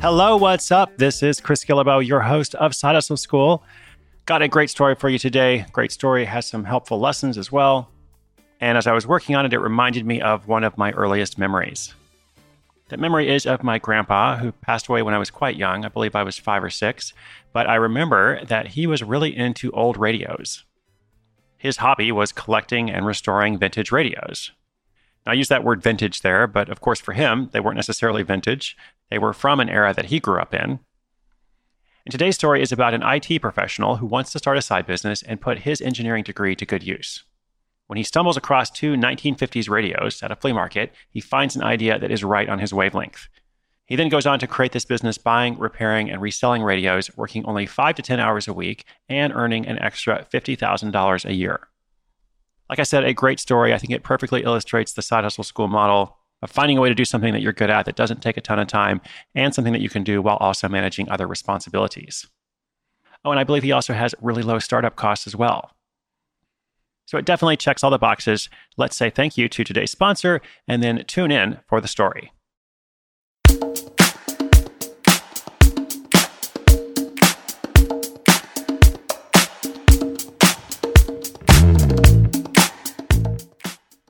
Hello, what's up? This is Chris Guillebeau, your host of Side Hustle School. Got a great story for you today. Great story has some helpful lessons as well. And as I was working on it, it reminded me of one of my earliest memories. That memory is of my grandpa, who passed away when I was quite young. I believe I was five or six. But I remember that he was really into old radios. His hobby was collecting and restoring vintage radios. Now, I use that word vintage there, but of course, for him, they weren't necessarily vintage. They were from an era that he grew up in. And today's story is about an IT professional who wants to start a side business and put his engineering degree to good use. When he stumbles across two 1950s radios at a flea market, he finds an idea that is right on his wavelength. He then goes on to create this business buying, repairing, and reselling radios, working only 5 to 10 hours a week and earning an extra $50,000 a year. Like I said, a great story. I think it perfectly illustrates the side hustle school model of finding a way to do something that you're good at that doesn't take a ton of time and something that you can do while also managing other responsibilities. Oh, and I believe he also has really low startup costs as well. So it definitely checks all the boxes. Let's say thank you to today's sponsor and then tune in for the story.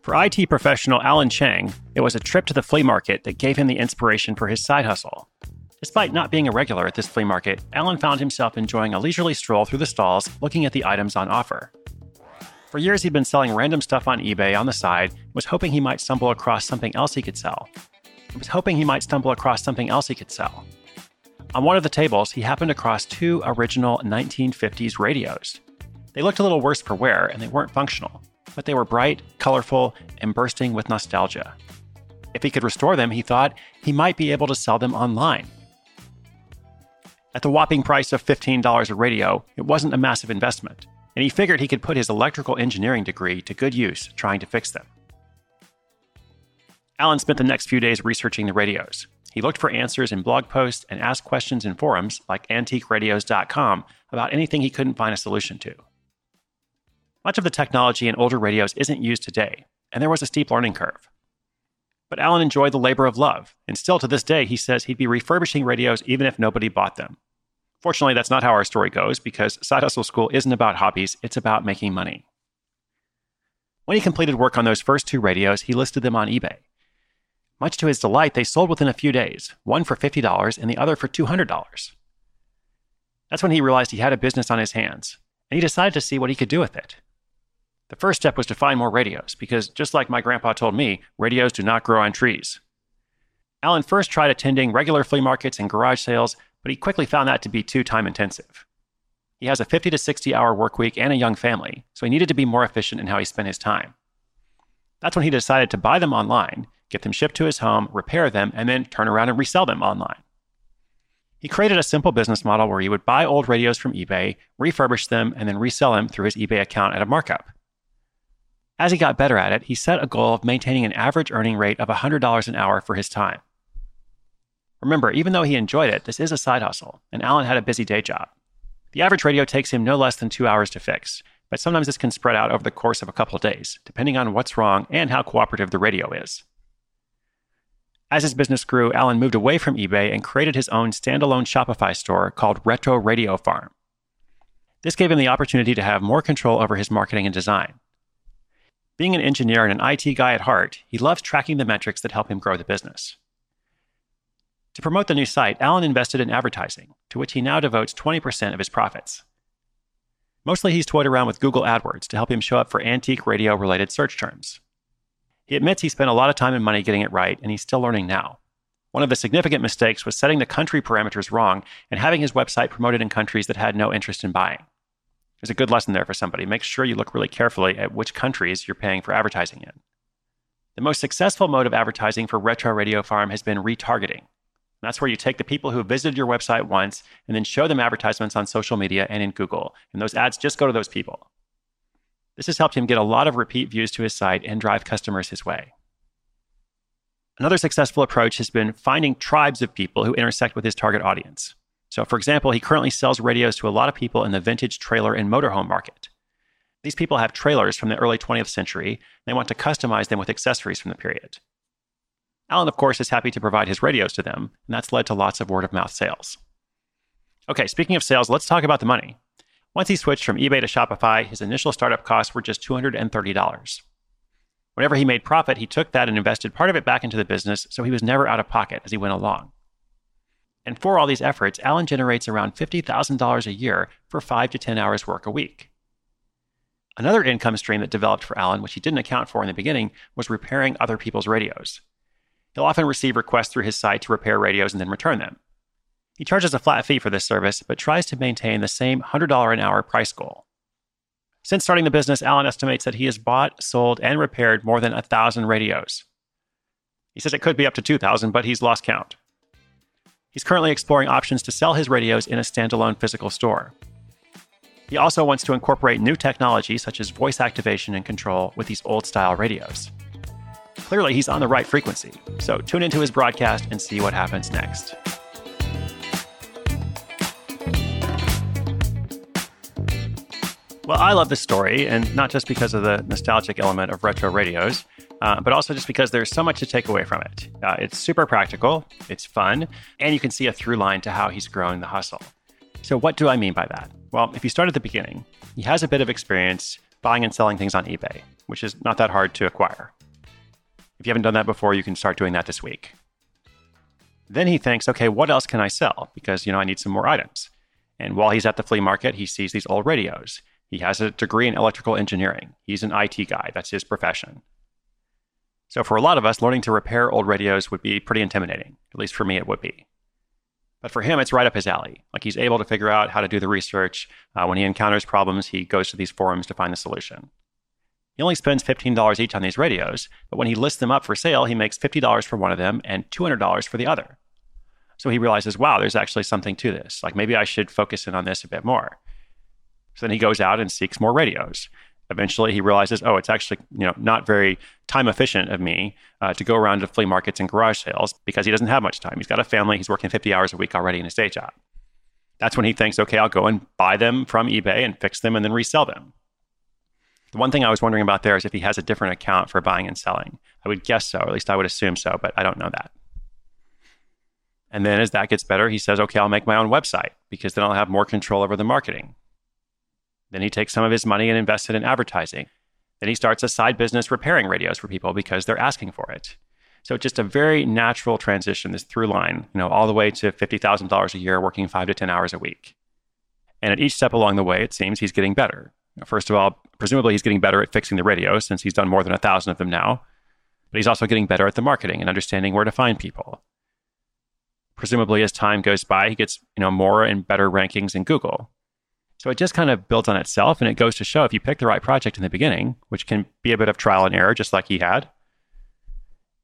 For IT professional Alan Chang, it was a trip to the flea market that gave him the inspiration for his side hustle. Despite not being a regular at this flea market, Alan found himself enjoying a leisurely stroll through the stalls, looking at the items on offer. For years, he'd been selling random stuff on eBay on the side, was hoping he might stumble across something else he could sell. He was hoping he might stumble across something else he could sell. On one of the tables, he happened across two original 1950s radios. They looked a little worse for wear, and they weren't functional but they were bright, colorful, and bursting with nostalgia. If he could restore them, he thought he might be able to sell them online. At the whopping price of $15 a radio, it wasn't a massive investment, and he figured he could put his electrical engineering degree to good use trying to fix them. Alan spent the next few days researching the radios. He looked for answers in blog posts and asked questions in forums like antiqueradios.com about anything he couldn't find a solution to. Much of the technology in older radios isn't used today, and there was a steep learning curve. But Alan enjoyed the labor of love, and still to this day, he says he'd be refurbishing radios even if nobody bought them. Fortunately, that's not how our story goes because Side Hustle School isn't about hobbies, it's about making money. When he completed work on those first two radios, he listed them on eBay. Much to his delight, they sold within a few days, one for $50 and the other for $200. That's when he realized he had a business on his hands, and he decided to see what he could do with it. The first step was to find more radios, because just like my grandpa told me, radios do not grow on trees. Alan first tried attending regular flea markets and garage sales, but he quickly found that to be too time intensive. He has a 50 to 60 hour work week and a young family, so he needed to be more efficient in how he spent his time. That's when he decided to buy them online, get them shipped to his home, repair them, and then turn around and resell them online. He created a simple business model where he would buy old radios from eBay, refurbish them, and then resell them through his eBay account at a markup. As he got better at it, he set a goal of maintaining an average earning rate of $100 an hour for his time. Remember, even though he enjoyed it, this is a side hustle, and Alan had a busy day job. The average radio takes him no less than two hours to fix, but sometimes this can spread out over the course of a couple of days, depending on what's wrong and how cooperative the radio is. As his business grew, Alan moved away from eBay and created his own standalone Shopify store called Retro Radio Farm. This gave him the opportunity to have more control over his marketing and design. Being an engineer and an IT guy at heart, he loves tracking the metrics that help him grow the business. To promote the new site, Alan invested in advertising, to which he now devotes 20% of his profits. Mostly he's toyed around with Google AdWords to help him show up for antique radio related search terms. He admits he spent a lot of time and money getting it right, and he's still learning now. One of the significant mistakes was setting the country parameters wrong and having his website promoted in countries that had no interest in buying. There's a good lesson there for somebody. Make sure you look really carefully at which countries you're paying for advertising in. The most successful mode of advertising for Retro Radio Farm has been retargeting. That's where you take the people who visited your website once and then show them advertisements on social media and in Google. And those ads just go to those people. This has helped him get a lot of repeat views to his site and drive customers his way. Another successful approach has been finding tribes of people who intersect with his target audience. So, for example, he currently sells radios to a lot of people in the vintage trailer and motorhome market. These people have trailers from the early 20th century. And they want to customize them with accessories from the period. Alan, of course, is happy to provide his radios to them, and that's led to lots of word of mouth sales. Okay, speaking of sales, let's talk about the money. Once he switched from eBay to Shopify, his initial startup costs were just $230. Whenever he made profit, he took that and invested part of it back into the business, so he was never out of pocket as he went along. And for all these efforts, Alan generates around $50,000 a year for 5 to 10 hours work a week. Another income stream that developed for Alan, which he didn't account for in the beginning, was repairing other people's radios. He'll often receive requests through his site to repair radios and then return them. He charges a flat fee for this service, but tries to maintain the same $100 an hour price goal. Since starting the business, Alan estimates that he has bought, sold, and repaired more than 1,000 radios. He says it could be up to 2,000, but he's lost count. He's currently exploring options to sell his radios in a standalone physical store. He also wants to incorporate new technology such as voice activation and control with these old style radios. Clearly, he's on the right frequency. So tune into his broadcast and see what happens next. Well, I love this story, and not just because of the nostalgic element of retro radios, uh, but also just because there's so much to take away from it. Uh, it's super practical, it's fun, and you can see a through line to how he's growing the hustle. So, what do I mean by that? Well, if you start at the beginning, he has a bit of experience buying and selling things on eBay, which is not that hard to acquire. If you haven't done that before, you can start doing that this week. Then he thinks, okay, what else can I sell? Because, you know, I need some more items. And while he's at the flea market, he sees these old radios. He has a degree in electrical engineering. He's an IT guy. That's his profession. So for a lot of us, learning to repair old radios would be pretty intimidating. At least for me, it would be. But for him, it's right up his alley. Like he's able to figure out how to do the research. Uh, when he encounters problems, he goes to these forums to find the solution. He only spends $15 each on these radios, but when he lists them up for sale, he makes $50 for one of them and $200 for the other. So he realizes, wow, there's actually something to this. Like maybe I should focus in on this a bit more. So then he goes out and seeks more radios. Eventually, he realizes, oh, it's actually you know not very time efficient of me uh, to go around to flea markets and garage sales because he doesn't have much time. He's got a family. He's working 50 hours a week already in his day job. That's when he thinks, okay, I'll go and buy them from eBay and fix them and then resell them. The one thing I was wondering about there is if he has a different account for buying and selling. I would guess so, or at least I would assume so, but I don't know that. And then as that gets better, he says, okay, I'll make my own website because then I'll have more control over the marketing. Then he takes some of his money and invests it in advertising. Then he starts a side business repairing radios for people because they're asking for it. So just a very natural transition, this through line, you know, all the way to $50,000 a year working five to 10 hours a week. And at each step along the way, it seems he's getting better. First of all, presumably he's getting better at fixing the radios since he's done more than a thousand of them now. But he's also getting better at the marketing and understanding where to find people. Presumably, as time goes by, he gets you know more and better rankings in Google. So it just kind of builds on itself, and it goes to show if you pick the right project in the beginning, which can be a bit of trial and error, just like he had.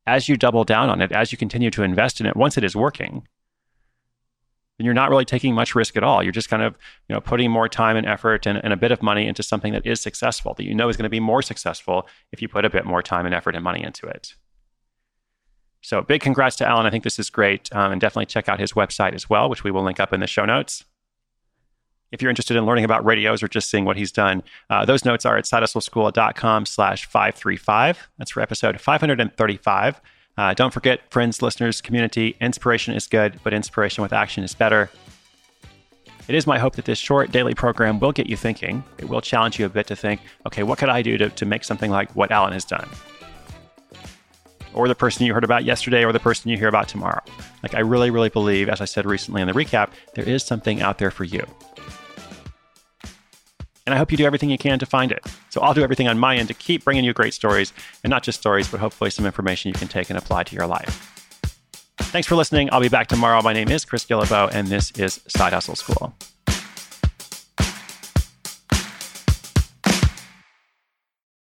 As you double down on it, as you continue to invest in it, once it is working, then you're not really taking much risk at all. You're just kind of, you know, putting more time and effort and, and a bit of money into something that is successful, that you know is going to be more successful if you put a bit more time and effort and money into it. So big congrats to Alan. I think this is great. Um, and definitely check out his website as well, which we will link up in the show notes. If you're interested in learning about radios or just seeing what he's done, uh, those notes are at sidehustleschool.com slash 535. That's for episode 535. Uh, don't forget, friends, listeners, community, inspiration is good, but inspiration with action is better. It is my hope that this short daily program will get you thinking. It will challenge you a bit to think, okay, what could I do to, to make something like what Alan has done? Or the person you heard about yesterday, or the person you hear about tomorrow. Like, I really, really believe, as I said recently in the recap, there is something out there for you. And I hope you do everything you can to find it. So I'll do everything on my end to keep bringing you great stories, and not just stories, but hopefully some information you can take and apply to your life. Thanks for listening. I'll be back tomorrow. My name is Chris Guillebeau, and this is Side Hustle School.